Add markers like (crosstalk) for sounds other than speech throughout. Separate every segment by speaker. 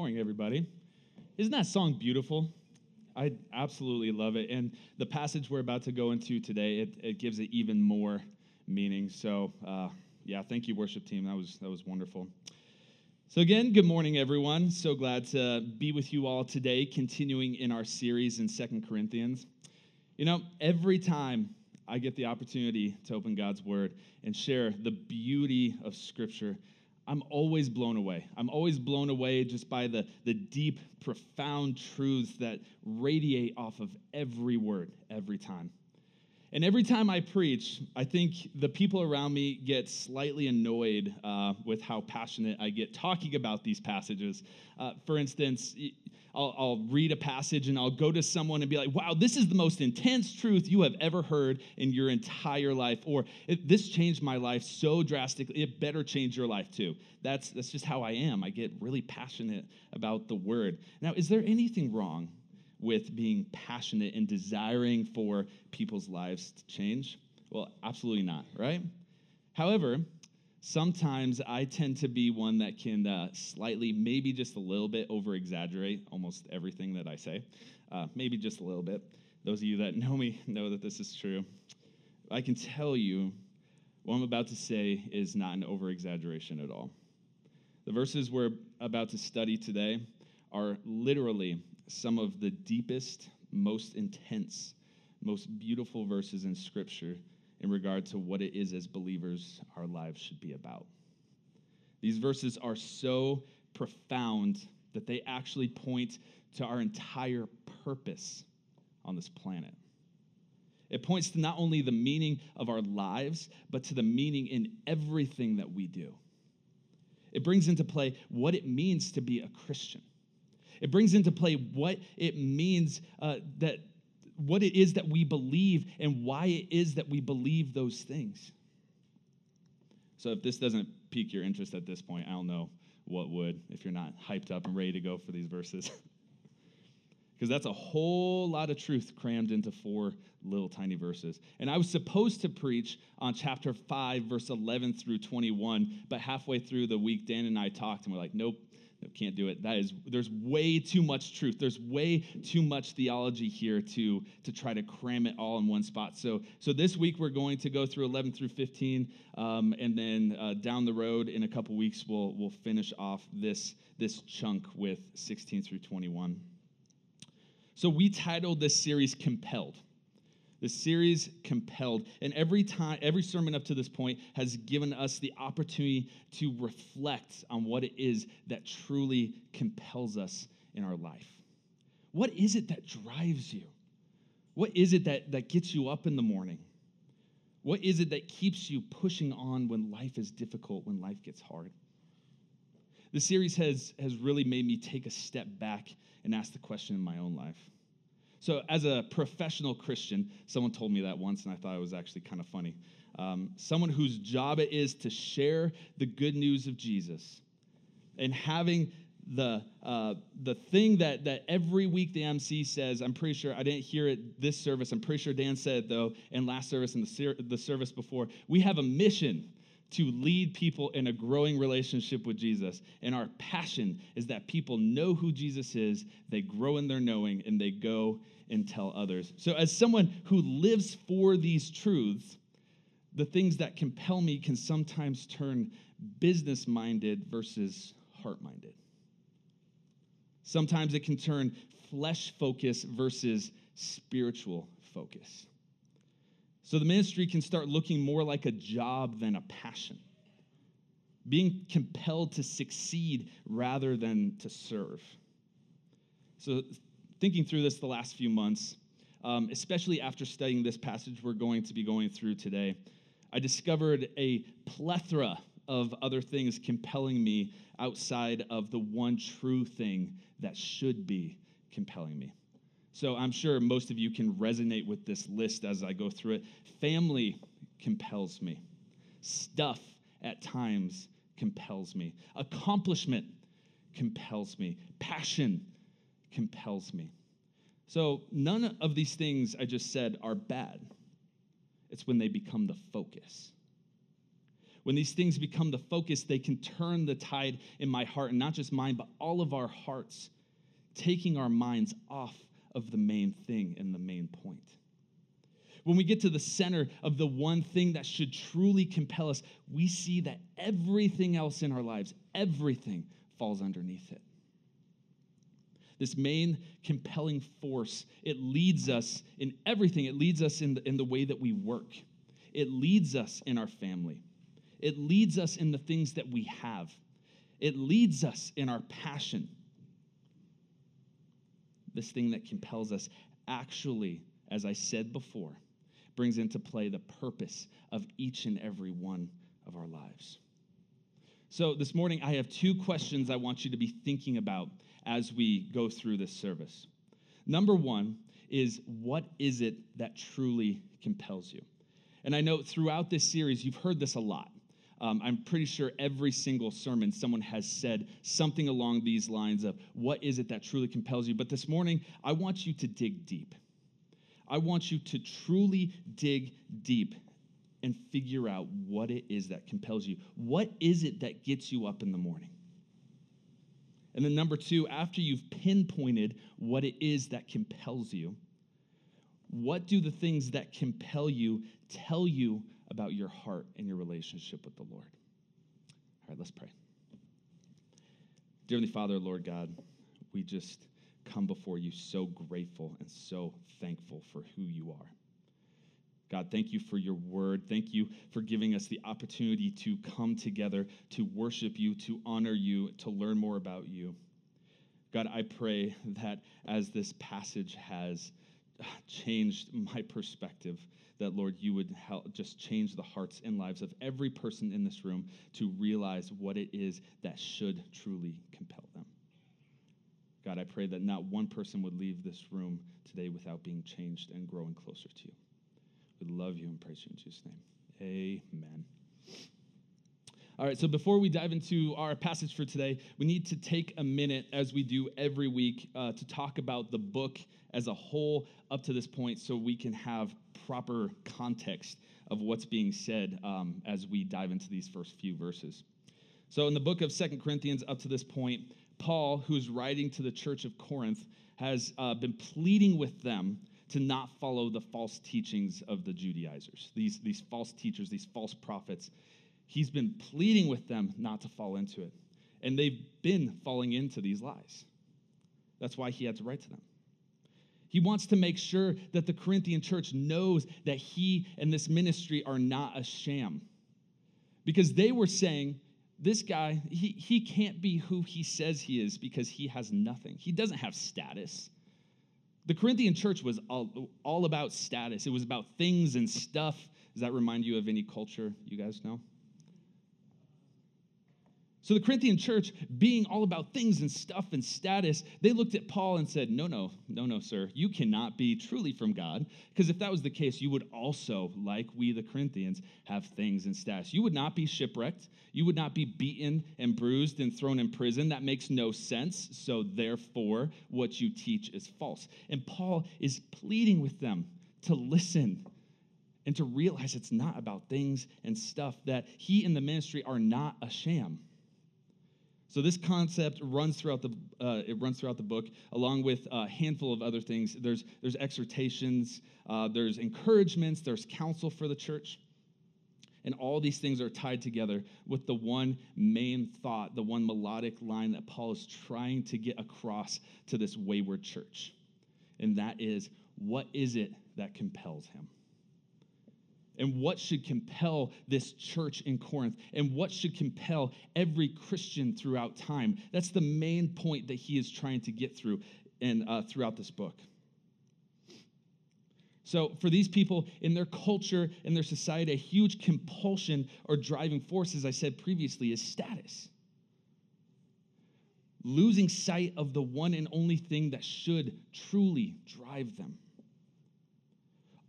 Speaker 1: Morning, everybody. Isn't that song beautiful? I absolutely love it. And the passage we're about to go into today, it, it gives it even more meaning. So, uh, yeah, thank you, worship team. That was, that was wonderful. So, again, good morning, everyone. So glad to be with you all today, continuing in our series in Second Corinthians. You know, every time I get the opportunity to open God's Word and share the beauty of Scripture, I'm always blown away. I'm always blown away just by the, the deep, profound truths that radiate off of every word, every time. And every time I preach, I think the people around me get slightly annoyed uh, with how passionate I get talking about these passages. Uh, for instance, I'll, I'll, read a passage and I'll go to someone and be like, wow, this is the most intense truth you have ever heard in your entire life. Or this changed my life so drastically, it better change your life too. That's, that's just how I am. I get really passionate about the word. Now, is there anything wrong with being passionate and desiring for people's lives to change? Well, absolutely not, right? However, sometimes I tend to be one that can uh, slightly, maybe just a little bit over exaggerate almost everything that I say. Uh, maybe just a little bit. Those of you that know me know that this is true. I can tell you what I'm about to say is not an over exaggeration at all. The verses we're about to study today are literally some of the deepest, most intense, most beautiful verses in Scripture in regard to what it is as believers our lives should be about. These verses are so profound that they actually point to our entire purpose on this planet. It points to not only the meaning of our lives, but to the meaning in everything that we do. It brings into play what it means to be a Christian. It brings into play what it means uh, that what it is that we believe and why it is that we believe those things. So if this doesn't pique your interest at this point, I don't know what would if you're not hyped up and ready to go for these verses. (laughs) Because that's a whole lot of truth crammed into four little tiny verses. And I was supposed to preach on chapter 5, verse 11 through 21, but halfway through the week, Dan and I talked and we're like, nope, can't do it. That is, there's way too much truth. There's way too much theology here to, to try to cram it all in one spot. So, so this week we're going to go through 11 through 15, um, and then uh, down the road in a couple weeks we'll, we'll finish off this, this chunk with 16 through 21. So we titled this series Compelled. The series compelled, and every time, every sermon up to this point has given us the opportunity to reflect on what it is that truly compels us in our life. What is it that drives you? What is it that, that gets you up in the morning? What is it that keeps you pushing on when life is difficult, when life gets hard? The series has, has really made me take a step back and ask the question in my own life so, as a professional Christian, someone told me that once, and I thought it was actually kind of funny. Um, someone whose job it is to share the good news of Jesus and having the uh, the thing that that every week the MC says. I'm pretty sure I didn't hear it this service. I'm pretty sure Dan said it though in last service and the ser- the service before. We have a mission to lead people in a growing relationship with Jesus. And our passion is that people know who Jesus is, they grow in their knowing, and they go and tell others. So, as someone who lives for these truths, the things that compel me can sometimes turn business minded versus heart minded. Sometimes it can turn flesh focus versus spiritual focus. So the ministry can start looking more like a job than a passion, being compelled to succeed rather than to serve. So, thinking through this the last few months, um, especially after studying this passage we're going to be going through today, I discovered a plethora of other things compelling me outside of the one true thing that should be compelling me. So I'm sure most of you can resonate with this list as I go through it. Family compels me, stuff at times compels me, accomplishment compels me, passion compels me. So none of these things I just said are bad. It's when they become the focus. When these things become the focus, they can turn the tide in my heart, and not just mine, but all of our hearts, taking our minds off of the main thing and the main point. When we get to the center of the one thing that should truly compel us, we see that everything else in our lives, everything falls underneath it. This main compelling force, it leads us in everything. It leads us in the, in the way that we work, it leads us in our family, it leads us in the things that we have, it leads us in our passion. This thing that compels us actually, as I said before, brings into play the purpose of each and every one of our lives. So, this morning, I have two questions I want you to be thinking about as we go through this service. Number one is what is it that truly compels you? And I know throughout this series, you've heard this a lot. Um, I'm pretty sure every single sermon someone has said something along these lines of what is it that truly compels you. But this morning, I want you to dig deep. I want you to truly dig deep and figure out what it is that compels you. What is it that gets you up in the morning? And then, number two, after you've pinpointed what it is that compels you, what do the things that compel you tell you about your heart and your relationship with the Lord? All right, let's pray. Dearly Father, Lord God, we just come before you so grateful and so thankful for who you are. God, thank you for your word. Thank you for giving us the opportunity to come together, to worship you, to honor you, to learn more about you. God, I pray that as this passage has changed my perspective, that Lord, you would help just change the hearts and lives of every person in this room to realize what it is that should truly compel them. God, I pray that not one person would leave this room today without being changed and growing closer to you. We love you and praise you in Jesus' name. Amen. All right, so before we dive into our passage for today, we need to take a minute, as we do every week, uh, to talk about the book as a whole up to this point so we can have proper context of what's being said um, as we dive into these first few verses. So, in the book of Second Corinthians, up to this point, Paul, who's writing to the church of Corinth, has uh, been pleading with them to not follow the false teachings of the Judaizers, these, these false teachers, these false prophets. He's been pleading with them not to fall into it. And they've been falling into these lies. That's why he had to write to them. He wants to make sure that the Corinthian church knows that he and this ministry are not a sham. Because they were saying, this guy, he, he can't be who he says he is because he has nothing. He doesn't have status. The Corinthian church was all, all about status, it was about things and stuff. Does that remind you of any culture you guys know? So the Corinthian church, being all about things and stuff and status, they looked at Paul and said, No, no, no, no, sir. You cannot be truly from God. Because if that was the case, you would also, like we the Corinthians, have things and status. You would not be shipwrecked. You would not be beaten and bruised and thrown in prison. That makes no sense. So therefore, what you teach is false. And Paul is pleading with them to listen and to realize it's not about things and stuff, that he and the ministry are not a sham. So this concept runs throughout the uh, it runs throughout the book, along with a handful of other things. There's there's exhortations, uh, there's encouragements, there's counsel for the church, and all these things are tied together with the one main thought, the one melodic line that Paul is trying to get across to this wayward church, and that is, what is it that compels him? And what should compel this church in Corinth and what should compel every Christian throughout time. That's the main point that he is trying to get through and uh, throughout this book. So, for these people in their culture, in their society, a huge compulsion or driving force, as I said previously, is status. Losing sight of the one and only thing that should truly drive them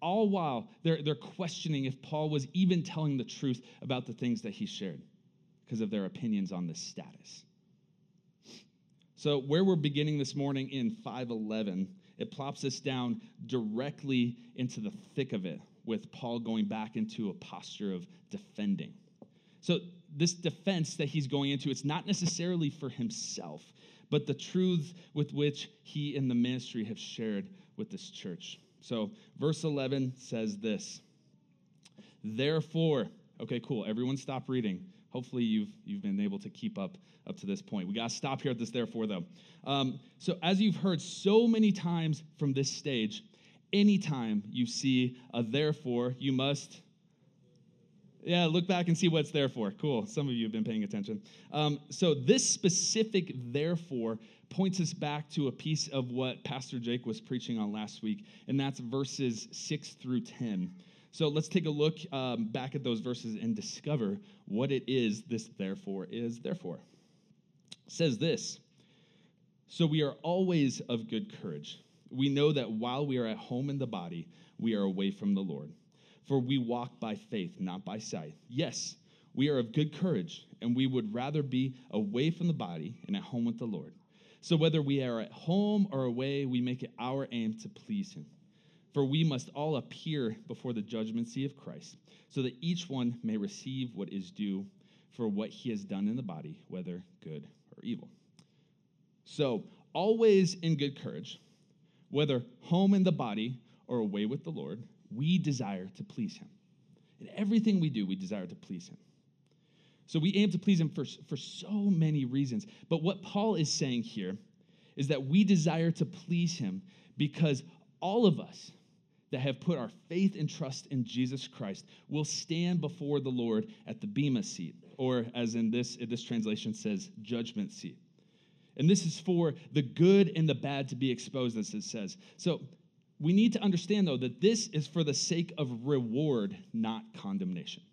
Speaker 1: all while they're, they're questioning if Paul was even telling the truth about the things that he shared because of their opinions on this status. So, where we're beginning this morning in 511, it plops us down directly into the thick of it with Paul going back into a posture of defending. So, this defense that he's going into, it's not necessarily for himself, but the truths with which he and the ministry have shared with this church. So, verse 11 says this Therefore, okay, cool. Everyone stop reading. Hopefully, you've, you've been able to keep up up to this point. We got to stop here at this therefore, though. Um, so, as you've heard so many times from this stage, anytime you see a therefore, you must. Yeah, look back and see what's there for. Cool. Some of you have been paying attention. Um, so, this specific therefore points us back to a piece of what Pastor Jake was preaching on last week, and that's verses 6 through 10. So let's take a look um, back at those verses and discover what it is this therefore is therefore. It says this So we are always of good courage. We know that while we are at home in the body, we are away from the Lord. For we walk by faith, not by sight. Yes, we are of good courage, and we would rather be away from the body and at home with the Lord. So whether we are at home or away, we make it our aim to please Him. For we must all appear before the judgment seat of Christ, so that each one may receive what is due for what he has done in the body, whether good or evil. So, always in good courage, whether home in the body or away with the Lord, we desire to please him. In everything we do, we desire to please him. So we aim to please him for, for so many reasons. But what Paul is saying here is that we desire to please him because all of us, that have put our faith and trust in Jesus Christ will stand before the Lord at the Bema seat, or as in this, this translation says, judgment seat. And this is for the good and the bad to be exposed, as it says. So we need to understand, though, that this is for the sake of reward, not condemnation.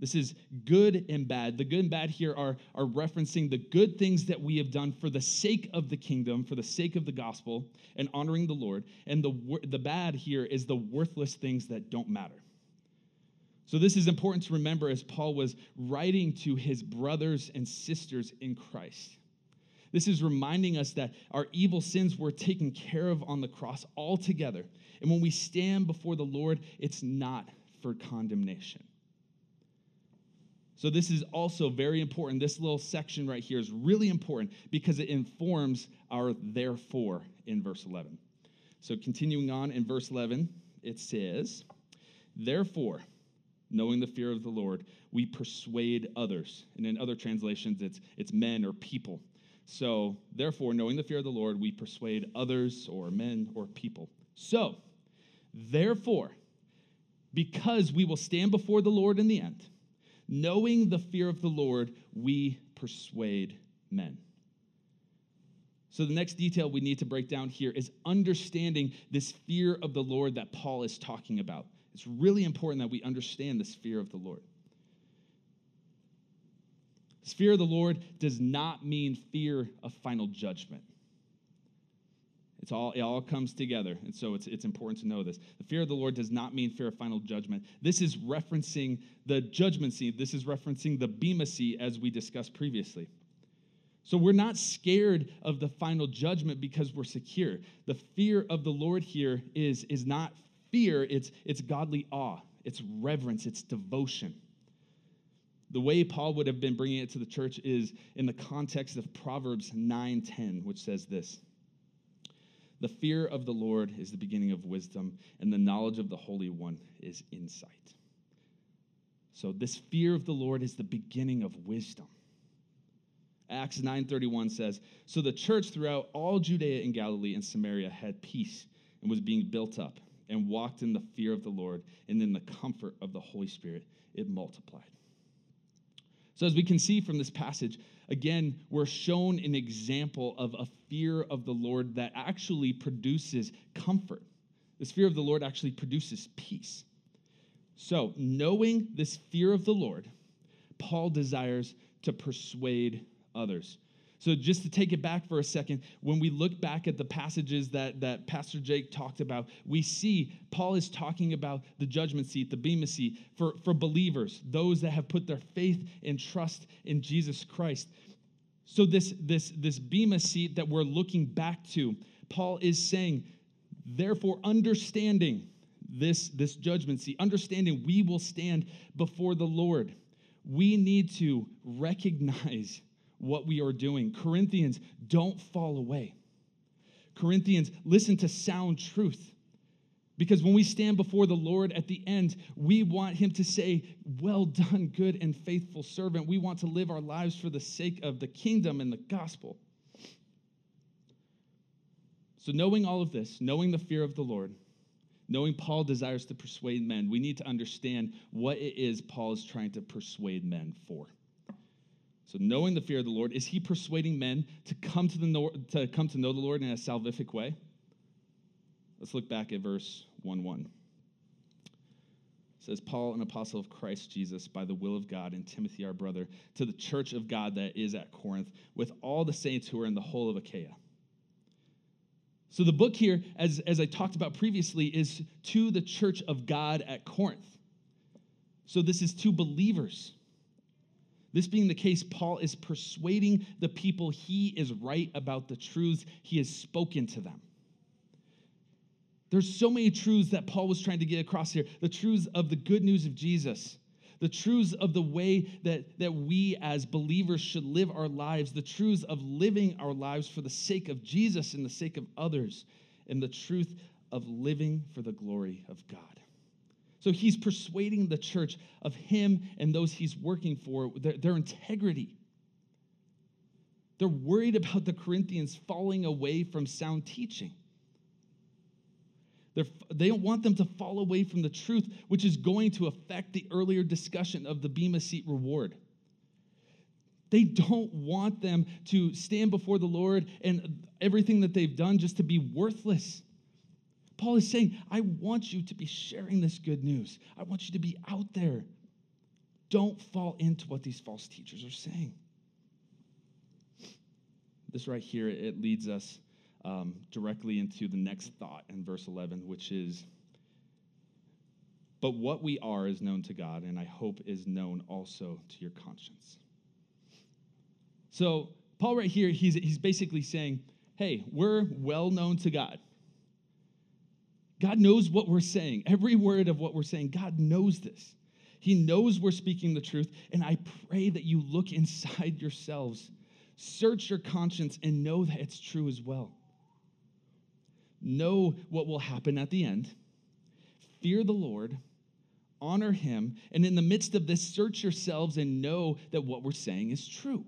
Speaker 1: This is good and bad. The good and bad here are, are referencing the good things that we have done for the sake of the kingdom, for the sake of the gospel, and honoring the Lord. And the, the bad here is the worthless things that don't matter. So, this is important to remember as Paul was writing to his brothers and sisters in Christ. This is reminding us that our evil sins were taken care of on the cross altogether. And when we stand before the Lord, it's not for condemnation. So, this is also very important. This little section right here is really important because it informs our therefore in verse 11. So, continuing on in verse 11, it says, Therefore, knowing the fear of the Lord, we persuade others. And in other translations, it's, it's men or people. So, therefore, knowing the fear of the Lord, we persuade others or men or people. So, therefore, because we will stand before the Lord in the end, Knowing the fear of the Lord, we persuade men. So, the next detail we need to break down here is understanding this fear of the Lord that Paul is talking about. It's really important that we understand this fear of the Lord. Fear of the Lord does not mean fear of final judgment. It's all, it all comes together. And so it's, it's important to know this. The fear of the Lord does not mean fear of final judgment. This is referencing the judgment seat. This is referencing the Bema seat as we discussed previously. So we're not scared of the final judgment because we're secure. The fear of the Lord here is, is not fear, it's, it's godly awe, it's reverence, it's devotion. The way Paul would have been bringing it to the church is in the context of Proverbs 9:10, which says this. The fear of the Lord is the beginning of wisdom, and the knowledge of the Holy One is insight. So this fear of the Lord is the beginning of wisdom. Acts 9:31 says, "So the church throughout all Judea and Galilee and Samaria had peace and was being built up and walked in the fear of the Lord and in the comfort of the Holy Spirit. It multiplied." So as we can see from this passage, again, we're shown an example of a fear of the Lord that actually produces comfort. This fear of the Lord actually produces peace. So, knowing this fear of the Lord, Paul desires to persuade others. So, just to take it back for a second, when we look back at the passages that, that Pastor Jake talked about, we see Paul is talking about the judgment seat, the Bema seat, for, for believers, those that have put their faith and trust in Jesus Christ. So, this, this, this Bema seat that we're looking back to, Paul is saying, therefore, understanding this, this judgment seat, understanding we will stand before the Lord. We need to recognize what we are doing. Corinthians, don't fall away. Corinthians, listen to sound truth. Because when we stand before the Lord at the end, we want Him to say, Well done, good and faithful servant. We want to live our lives for the sake of the kingdom and the gospel. So, knowing all of this, knowing the fear of the Lord, knowing Paul desires to persuade men, we need to understand what it is Paul is trying to persuade men for. So, knowing the fear of the Lord, is he persuading men to come to, the, to come to know the Lord in a salvific way? Let's look back at verse 1 1. It says, Paul, an apostle of Christ Jesus, by the will of God, and Timothy, our brother, to the church of God that is at Corinth, with all the saints who are in the whole of Achaia. So, the book here, as, as I talked about previously, is to the church of God at Corinth. So, this is to believers. This being the case, Paul is persuading the people he is right about the truths he has spoken to them. There's so many truths that Paul was trying to get across here the truths of the good news of Jesus, the truths of the way that, that we as believers should live our lives, the truths of living our lives for the sake of Jesus and the sake of others, and the truth of living for the glory of God. So he's persuading the church of him and those he's working for, their, their integrity. They're worried about the Corinthians falling away from sound teaching. They're, they don't want them to fall away from the truth, which is going to affect the earlier discussion of the Bema Seat reward. They don't want them to stand before the Lord and everything that they've done just to be worthless. Paul is saying, I want you to be sharing this good news. I want you to be out there. Don't fall into what these false teachers are saying. This right here, it leads us um, directly into the next thought in verse 11, which is, But what we are is known to God, and I hope is known also to your conscience. So, Paul, right here, he's, he's basically saying, Hey, we're well known to God. God knows what we're saying. Every word of what we're saying, God knows this. He knows we're speaking the truth. And I pray that you look inside (laughs) yourselves, search your conscience, and know that it's true as well. Know what will happen at the end. Fear the Lord, honor him, and in the midst of this, search yourselves and know that what we're saying is true.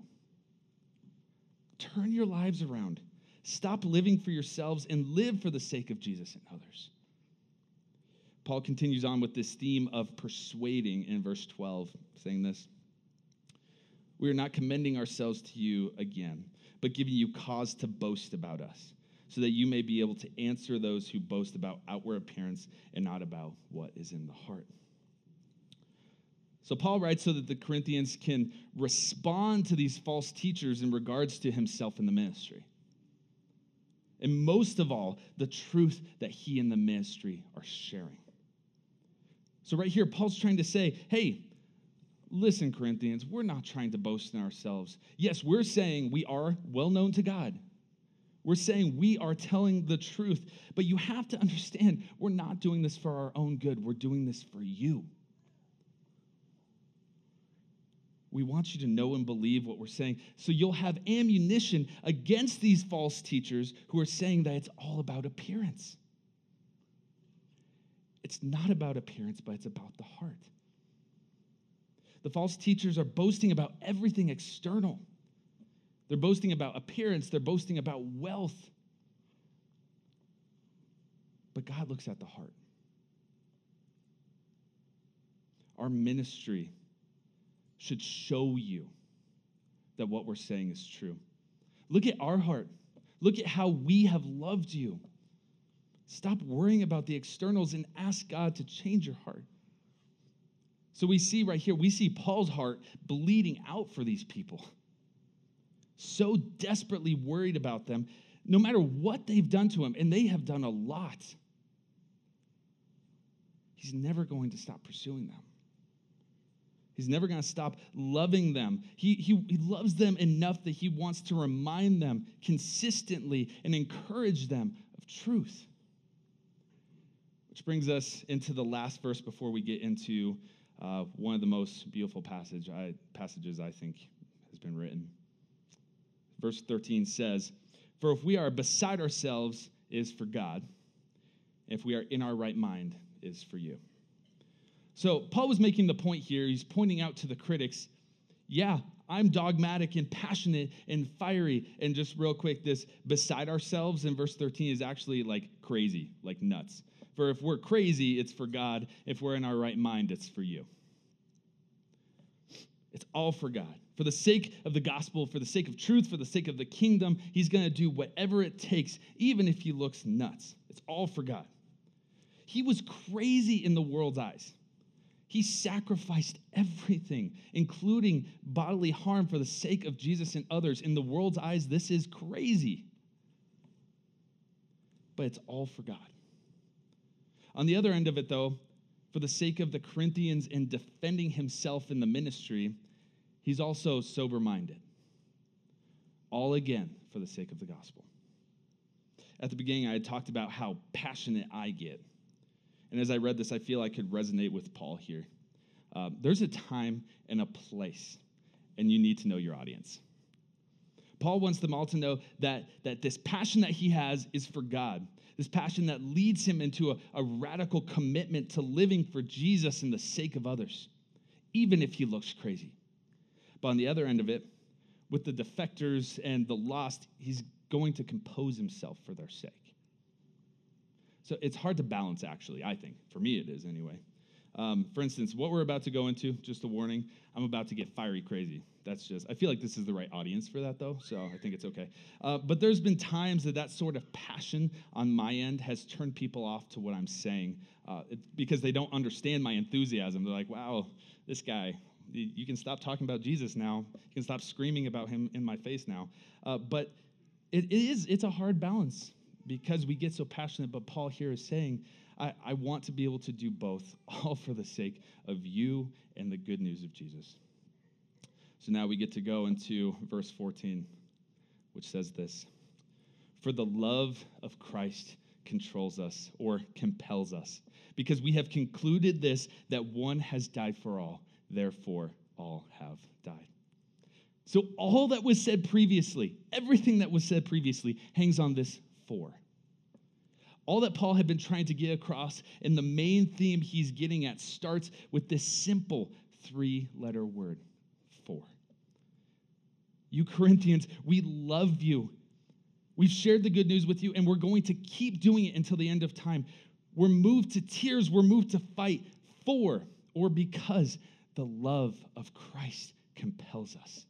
Speaker 1: Turn your lives around. Stop living for yourselves and live for the sake of Jesus and others. Paul continues on with this theme of persuading in verse 12, saying this We are not commending ourselves to you again, but giving you cause to boast about us, so that you may be able to answer those who boast about outward appearance and not about what is in the heart. So Paul writes so that the Corinthians can respond to these false teachers in regards to himself in the ministry. And most of all, the truth that he and the ministry are sharing. So, right here, Paul's trying to say, hey, listen, Corinthians, we're not trying to boast in ourselves. Yes, we're saying we are well known to God. We're saying we are telling the truth, but you have to understand we're not doing this for our own good. We're doing this for you. We want you to know and believe what we're saying so you'll have ammunition against these false teachers who are saying that it's all about appearance. It's not about appearance, but it's about the heart. The false teachers are boasting about everything external. They're boasting about appearance, they're boasting about wealth. But God looks at the heart. Our ministry should show you that what we're saying is true. Look at our heart. Look at how we have loved you. Stop worrying about the externals and ask God to change your heart. So we see right here, we see Paul's heart bleeding out for these people. So desperately worried about them, no matter what they've done to him, and they have done a lot. He's never going to stop pursuing them. He's never going to stop loving them. He, he, he loves them enough that he wants to remind them consistently and encourage them of truth. Which brings us into the last verse before we get into uh, one of the most beautiful passage I, passages I think has been written. Verse 13 says, For if we are beside ourselves, is for God. If we are in our right mind, is for you. So Paul was making the point here. He's pointing out to the critics, yeah, I'm dogmatic and passionate and fiery. And just real quick, this beside ourselves in verse 13 is actually like crazy, like nuts. For if we're crazy, it's for God. If we're in our right mind, it's for you. It's all for God. For the sake of the gospel, for the sake of truth, for the sake of the kingdom, he's going to do whatever it takes, even if he looks nuts. It's all for God. He was crazy in the world's eyes. He sacrificed everything, including bodily harm, for the sake of Jesus and others. In the world's eyes, this is crazy. But it's all for God. On the other end of it, though, for the sake of the Corinthians in defending himself in the ministry, he's also sober minded. All again for the sake of the gospel. At the beginning, I had talked about how passionate I get. And as I read this, I feel I could resonate with Paul here. Uh, there's a time and a place, and you need to know your audience. Paul wants them all to know that, that this passion that he has is for God, this passion that leads him into a, a radical commitment to living for Jesus and the sake of others, even if he looks crazy. But on the other end of it, with the defectors and the lost, he's going to compose himself for their sake. So it's hard to balance, actually, I think. For me, it is anyway. Um, for instance, what we're about to go into, just a warning, I'm about to get fiery crazy. That's just, I feel like this is the right audience for that, though, so I think it's okay. Uh, but there's been times that that sort of passion on my end has turned people off to what I'm saying uh, because they don't understand my enthusiasm. They're like, wow, this guy, you can stop talking about Jesus now. You can stop screaming about him in my face now. Uh, but it, it is, it's a hard balance because we get so passionate. But Paul here is saying, I, I want to be able to do both, (laughs) all for the sake of you and the good news of Jesus. So now we get to go into verse 14, which says this For the love of Christ controls us or compels us, because we have concluded this that one has died for all, therefore all have died. So all that was said previously, everything that was said previously, hangs on this for. All that Paul had been trying to get across, and the main theme he's getting at starts with this simple three letter word for. You Corinthians, we love you. We've shared the good news with you, and we're going to keep doing it until the end of time. We're moved to tears, we're moved to fight for or because the love of Christ compels us.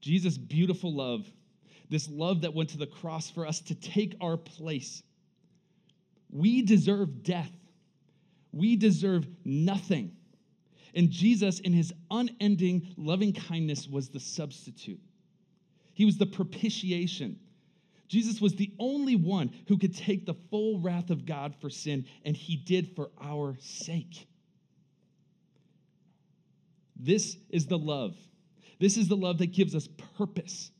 Speaker 1: Jesus' beautiful love, this love that went to the cross for us to take our place. We deserve death. We deserve nothing. And Jesus, in his unending loving kindness, was the substitute. He was the propitiation. Jesus was the only one who could take the full wrath of God for sin, and he did for our sake. This is the love. This is the love that gives us purpose.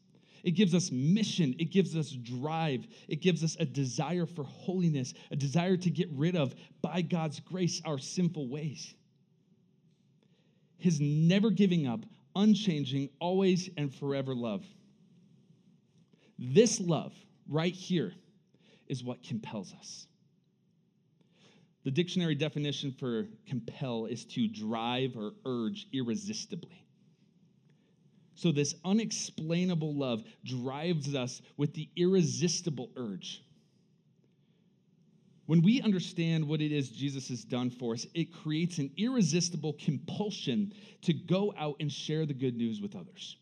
Speaker 1: It gives us mission. It gives us drive. It gives us a desire for holiness, a desire to get rid of, by God's grace, our sinful ways his never giving up, unchanging, always and forever love. This love right here is what compels us. The dictionary definition for compel is to drive or urge irresistibly. So, this unexplainable love drives us with the irresistible urge when we understand what it is Jesus has done for us, it creates an irresistible compulsion to go out and share the good news with others.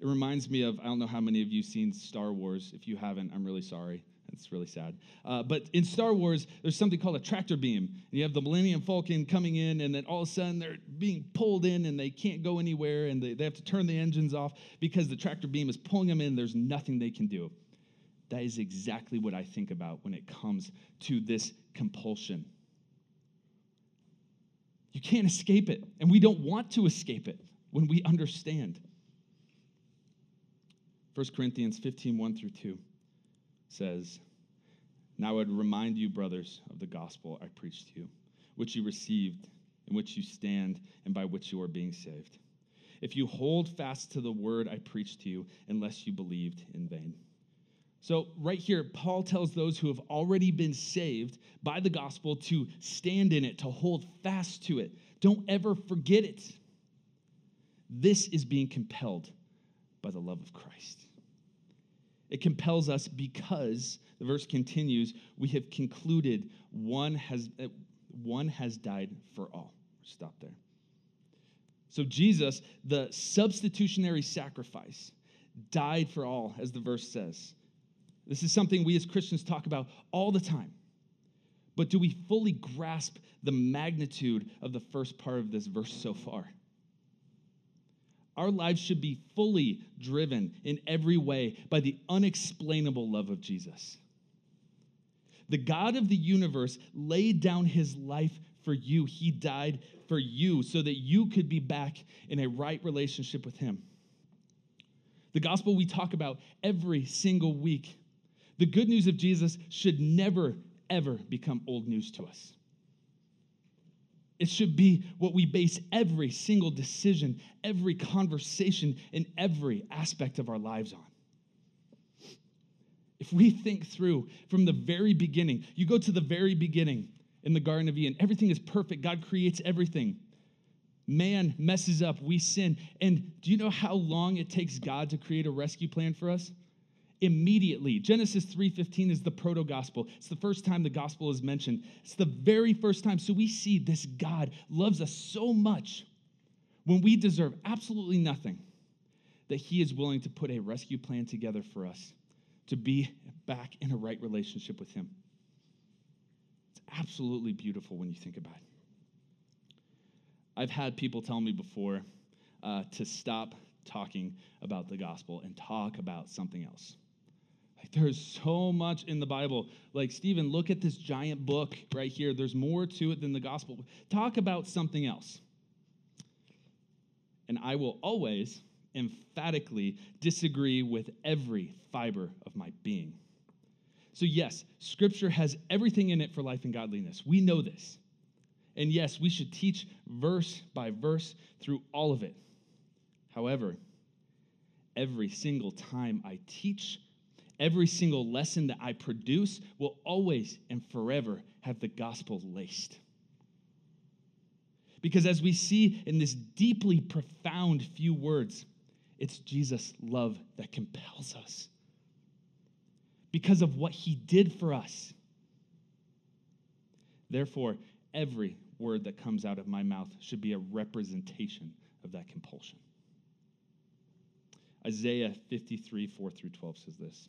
Speaker 1: It reminds me of, I don't know how many of you seen Star Wars. If you haven't, I'm really sorry. It's really sad. Uh, but in Star Wars, there's something called a tractor beam. And you have the Millennium Falcon coming in, and then all of a sudden they're being pulled in and they can't go anywhere, and they, they have to turn the engines off because the tractor beam is pulling them in. There's nothing they can do. That is exactly what I think about when it comes to this compulsion. You can't escape it, and we don't want to escape it when we understand. 1 Corinthians 15, 1 through 2 says, Now I would remind you, brothers, of the gospel I preached to you, which you received, in which you stand, and by which you are being saved. If you hold fast to the word I preached to you, unless you believed in vain. So, right here, Paul tells those who have already been saved by the gospel to stand in it, to hold fast to it. Don't ever forget it. This is being compelled by the love of Christ. It compels us because, the verse continues, we have concluded one has, uh, one has died for all. Stop there. So, Jesus, the substitutionary sacrifice, died for all, as the verse says. This is something we as Christians talk about all the time. But do we fully grasp the magnitude of the first part of this verse so far? Our lives should be fully driven in every way by the unexplainable love of Jesus. The God of the universe laid down his life for you. He died for you so that you could be back in a right relationship with him. The gospel we talk about every single week. The good news of Jesus should never, ever become old news to us. It should be what we base every single decision, every conversation, and every aspect of our lives on. If we think through from the very beginning, you go to the very beginning in the Garden of Eden, everything is perfect. God creates everything. Man messes up, we sin. And do you know how long it takes God to create a rescue plan for us? Immediately. Genesis 3:15 is the proto gospel. It's the first time the gospel is mentioned. It's the very first time. So we see this God loves us so much when we deserve absolutely nothing that he is willing to put a rescue plan together for us to be back in a right relationship with him. It's absolutely beautiful when you think about it. I've had people tell me before uh, to stop talking about the gospel and talk about something else. Like there's so much in the Bible. Like, Stephen, look at this giant book right here. There's more to it than the gospel. Talk about something else. And I will always emphatically disagree with every fiber of my being. So, yes, scripture has everything in it for life and godliness. We know this. And yes, we should teach verse by verse through all of it. However, every single time I teach Every single lesson that I produce will always and forever have the gospel laced. Because as we see in this deeply profound few words, it's Jesus' love that compels us. Because of what he did for us. Therefore, every word that comes out of my mouth should be a representation of that compulsion. Isaiah 53, 4 through 12 says this.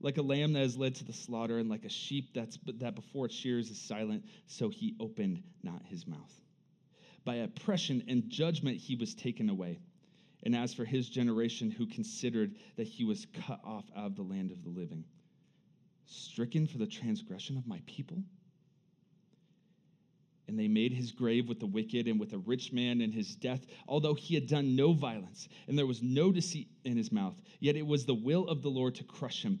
Speaker 1: like a lamb that is led to the slaughter, and like a sheep that's, that before it shears is silent, so he opened not his mouth. By oppression and judgment he was taken away. And as for his generation, who considered that he was cut off out of the land of the living, stricken for the transgression of my people? And they made his grave with the wicked and with a rich man in his death, although he had done no violence, and there was no deceit in his mouth. Yet it was the will of the Lord to crush him.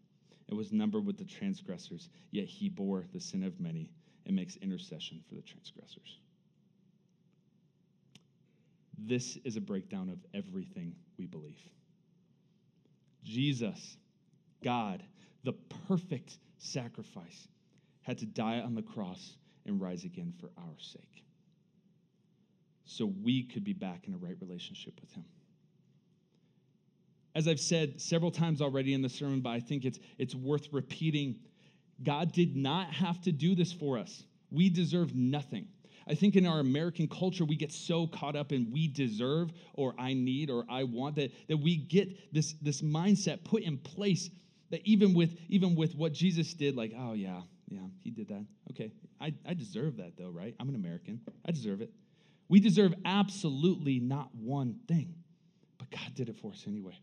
Speaker 1: and was numbered with the transgressors, yet he bore the sin of many and makes intercession for the transgressors. This is a breakdown of everything we believe. Jesus, God, the perfect sacrifice, had to die on the cross and rise again for our sake. So we could be back in a right relationship with him. As I've said several times already in the sermon, but I think it's, it's worth repeating God did not have to do this for us. We deserve nothing. I think in our American culture, we get so caught up in we deserve or I need or I want that, that we get this, this mindset put in place that even with even with what Jesus did, like, oh yeah, yeah, he did that. Okay. I, I deserve that though, right? I'm an American. I deserve it. We deserve absolutely not one thing. But God did it for us anyway.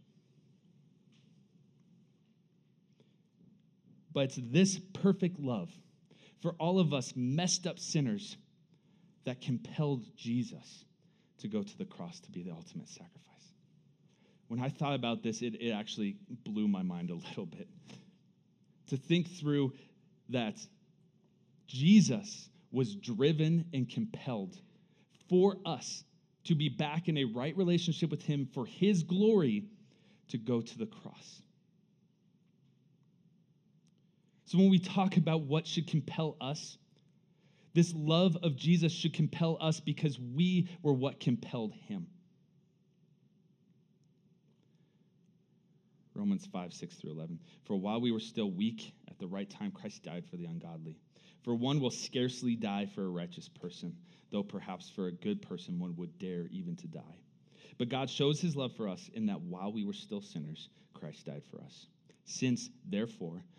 Speaker 1: But it's this perfect love for all of us messed up sinners that compelled Jesus to go to the cross to be the ultimate sacrifice. When I thought about this, it, it actually blew my mind a little bit. To think through that Jesus was driven and compelled for us to be back in a right relationship with Him for His glory to go to the cross. So when we talk about what should compel us, this love of Jesus should compel us because we were what compelled him. Romans 5, 6 through 11. For while we were still weak, at the right time, Christ died for the ungodly. For one will scarcely die for a righteous person, though perhaps for a good person one would dare even to die. But God shows his love for us in that while we were still sinners, Christ died for us. Since, therefore,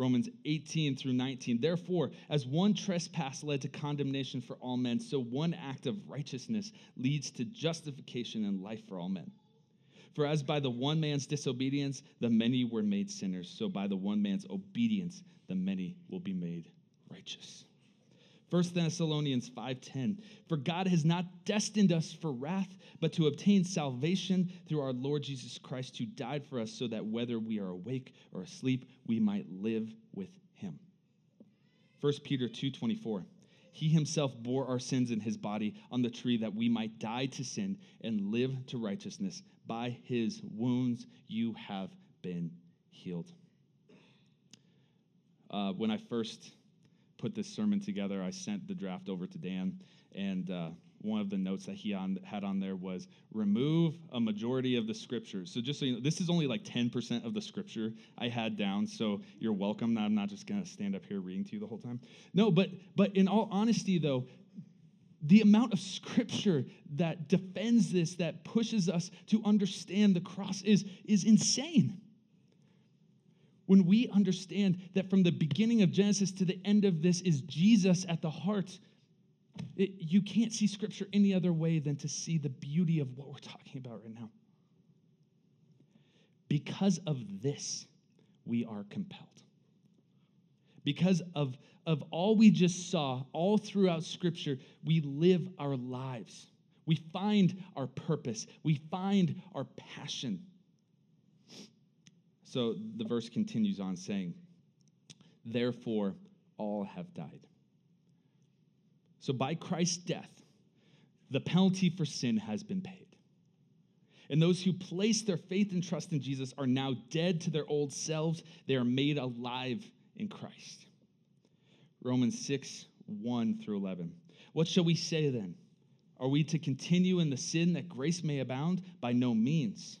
Speaker 1: Romans 18 through 19. Therefore, as one trespass led to condemnation for all men, so one act of righteousness leads to justification and life for all men. For as by the one man's disobedience the many were made sinners, so by the one man's obedience the many will be made righteous. 1 Thessalonians 5:10 For God has not destined us for wrath but to obtain salvation through our Lord Jesus Christ who died for us so that whether we are awake or asleep we might live with him. 1 Peter 2:24 He himself bore our sins in his body on the tree that we might die to sin and live to righteousness by his wounds you have been healed. Uh, when I first put this sermon together, I sent the draft over to Dan, and uh, one of the notes that he on, had on there was remove a majority of the scriptures. So just so you know, this is only like 10% of the scripture I had down. So you're welcome. I'm not just going to stand up here reading to you the whole time. No, but but in all honesty, though, the amount of scripture that defends this, that pushes us to understand the cross, is is insane when we understand that from the beginning of Genesis to the end of this is Jesus at the heart, it, you can't see Scripture any other way than to see the beauty of what we're talking about right now. Because of this, we are compelled. Because of, of all we just saw, all throughout Scripture, we live our lives. We find our purpose, we find our passion. So the verse continues on saying, Therefore, all have died. So by Christ's death, the penalty for sin has been paid. And those who place their faith and trust in Jesus are now dead to their old selves. They are made alive in Christ. Romans 6, 1 through 11. What shall we say then? Are we to continue in the sin that grace may abound? By no means.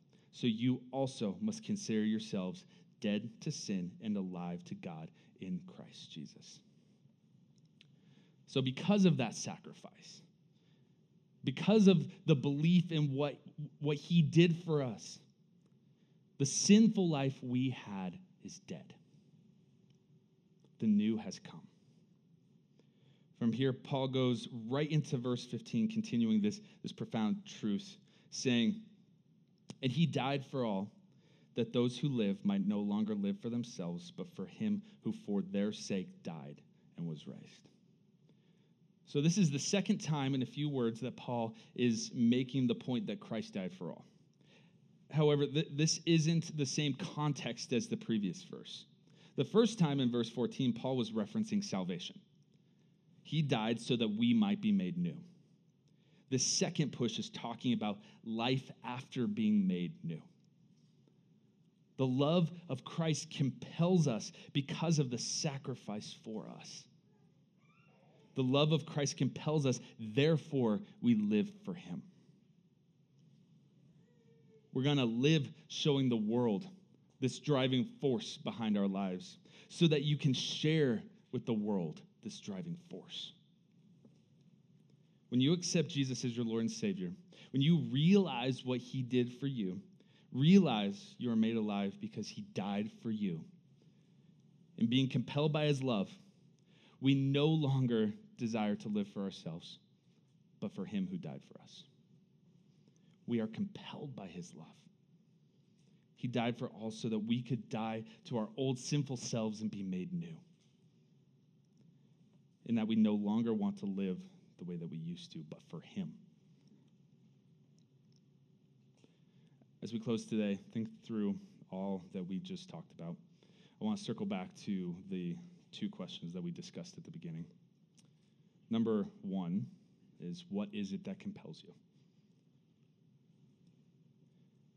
Speaker 1: So you also must consider yourselves dead to sin and alive to God in Christ Jesus. So, because of that sacrifice, because of the belief in what, what he did for us, the sinful life we had is dead. The new has come. From here, Paul goes right into verse 15, continuing this, this profound truth, saying, And he died for all, that those who live might no longer live for themselves, but for him who for their sake died and was raised. So, this is the second time in a few words that Paul is making the point that Christ died for all. However, th- this isn't the same context as the previous verse. The first time in verse 14, Paul was referencing salvation. He died so that we might be made new. The second push is talking about life after being made new. The love of Christ compels us because of the sacrifice for us. The love of Christ compels us, therefore, we live for him. We're going to live showing the world this driving force behind our lives so that you can share with the world this driving force. When you accept Jesus as your Lord and Savior, when you realize what He did for you, realize you are made alive because He died for you. And being compelled by His love, we no longer desire to live for ourselves, but for Him who died for us. We are compelled by His love. He died for all so that we could die to our old sinful selves and be made new And that we no longer want to live the way that we used to, but for Him. As we close today, think through all that we just talked about. I want to circle back to the two questions that we discussed at the beginning. Number one is what is it that compels you?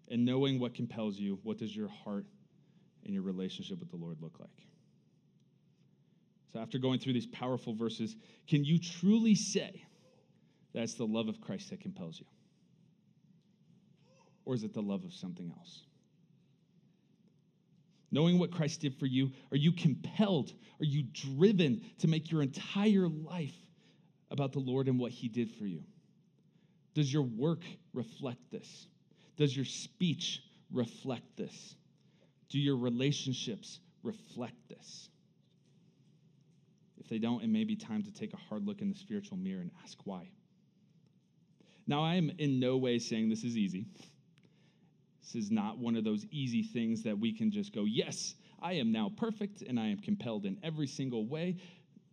Speaker 1: And knowing what compels you, what does your heart and your relationship with the Lord look like? So, after going through these powerful verses, can you truly say that's the love of Christ that compels you? Or is it the love of something else? Knowing what Christ did for you, are you compelled? Are you driven to make your entire life about the Lord and what He did for you? Does your work reflect this? Does your speech reflect this? Do your relationships reflect this? They don't, it may be time to take a hard look in the spiritual mirror and ask why. Now, I am in no way saying this is easy. This is not one of those easy things that we can just go, yes, I am now perfect and I am compelled in every single way.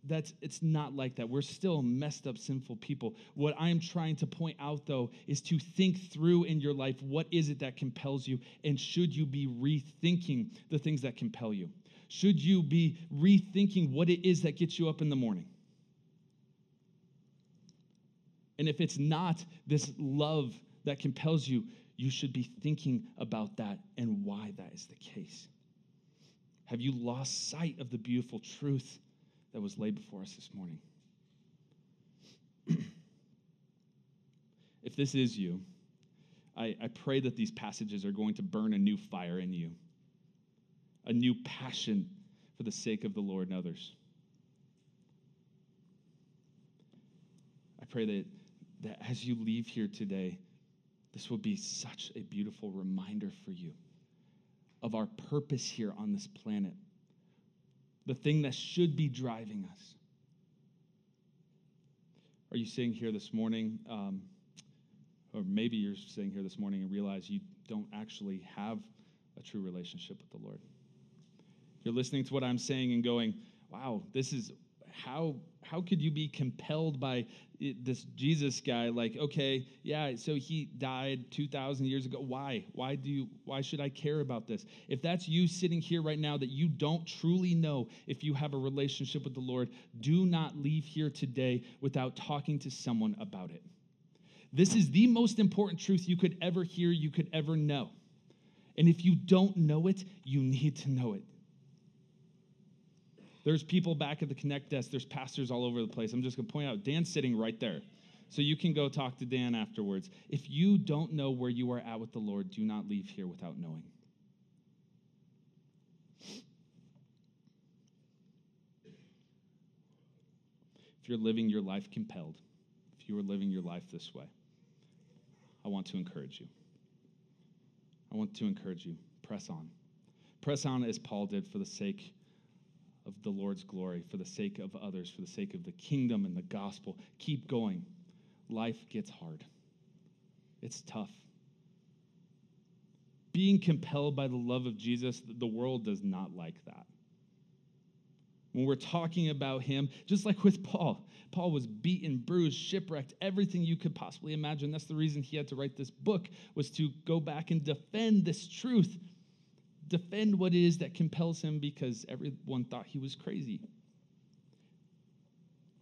Speaker 1: That's it's not like that. We're still messed up sinful people. What I am trying to point out though is to think through in your life what is it that compels you and should you be rethinking the things that compel you? Should you be rethinking what it is that gets you up in the morning? And if it's not this love that compels you, you should be thinking about that and why that is the case. Have you lost sight of the beautiful truth that was laid before us this morning? (clears throat) if this is you, I, I pray that these passages are going to burn a new fire in you a new passion for the sake of the Lord and others. I pray that, that as you leave here today, this will be such a beautiful reminder for you of our purpose here on this planet, the thing that should be driving us. Are you sitting here this morning, um, or maybe you're sitting here this morning and realize you don't actually have a true relationship with the Lord? You're listening to what I'm saying and going, wow, this is how how could you be compelled by this Jesus guy? Like okay yeah so he died 2000 years ago. Why? Why do you why should I care about this? If that's you sitting here right now that you don't truly know if you have a relationship with the Lord do not leave here today without talking to someone about it. This is the most important truth you could ever hear, you could ever know. And if you don't know it, you need to know it. There's people back at the Connect desk, there's pastors all over the place. I'm just going to point out Dan's sitting right there. So you can go talk to Dan afterwards. If you don't know where you are at with the Lord, do not leave here without knowing. If you're living your life compelled, if you are living your life this way, I want to encourage you. I want to encourage you. Press on. Press on as Paul did for the sake of the Lord's glory, for the sake of others, for the sake of the kingdom and the gospel. Keep going. Life gets hard, it's tough. Being compelled by the love of Jesus, the world does not like that. When we're talking about him, just like with Paul, Paul was beaten, bruised, shipwrecked, everything you could possibly imagine. That's the reason he had to write this book was to go back and defend this truth defend what it is that compels him because everyone thought he was crazy.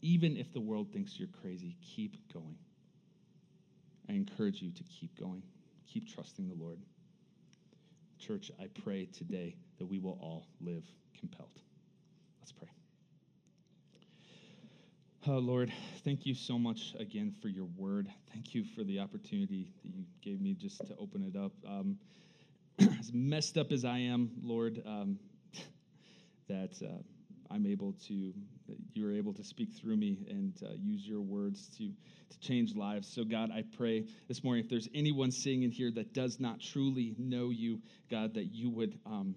Speaker 1: Even if the world thinks you're crazy, keep going. I encourage you to keep going, keep trusting the Lord. Church, I pray today that we will all live compelled. Let's pray. Oh, Lord, thank you so much again for your word. Thank you for the opportunity that you gave me just to open it up. Um, (clears throat) as messed up as I am, Lord, um, (laughs) that uh, I'm able to, that you're able to speak through me and uh, use your words to, to change lives. So, God, I pray this morning if there's anyone sitting in here that does not truly know you, God, that you would. Um,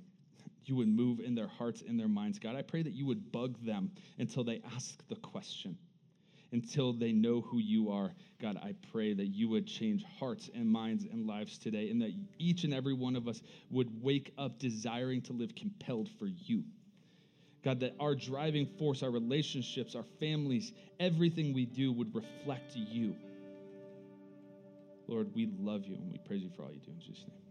Speaker 1: you would move in their hearts and their minds. God, I pray that you would bug them until they ask the question until they know who you are. God, I pray that you would change hearts and minds and lives today, and that each and every one of us would wake up desiring to live compelled for you. God, that our driving force, our relationships, our families, everything we do would reflect you. Lord, we love you and we praise you for all you do in Jesus' name.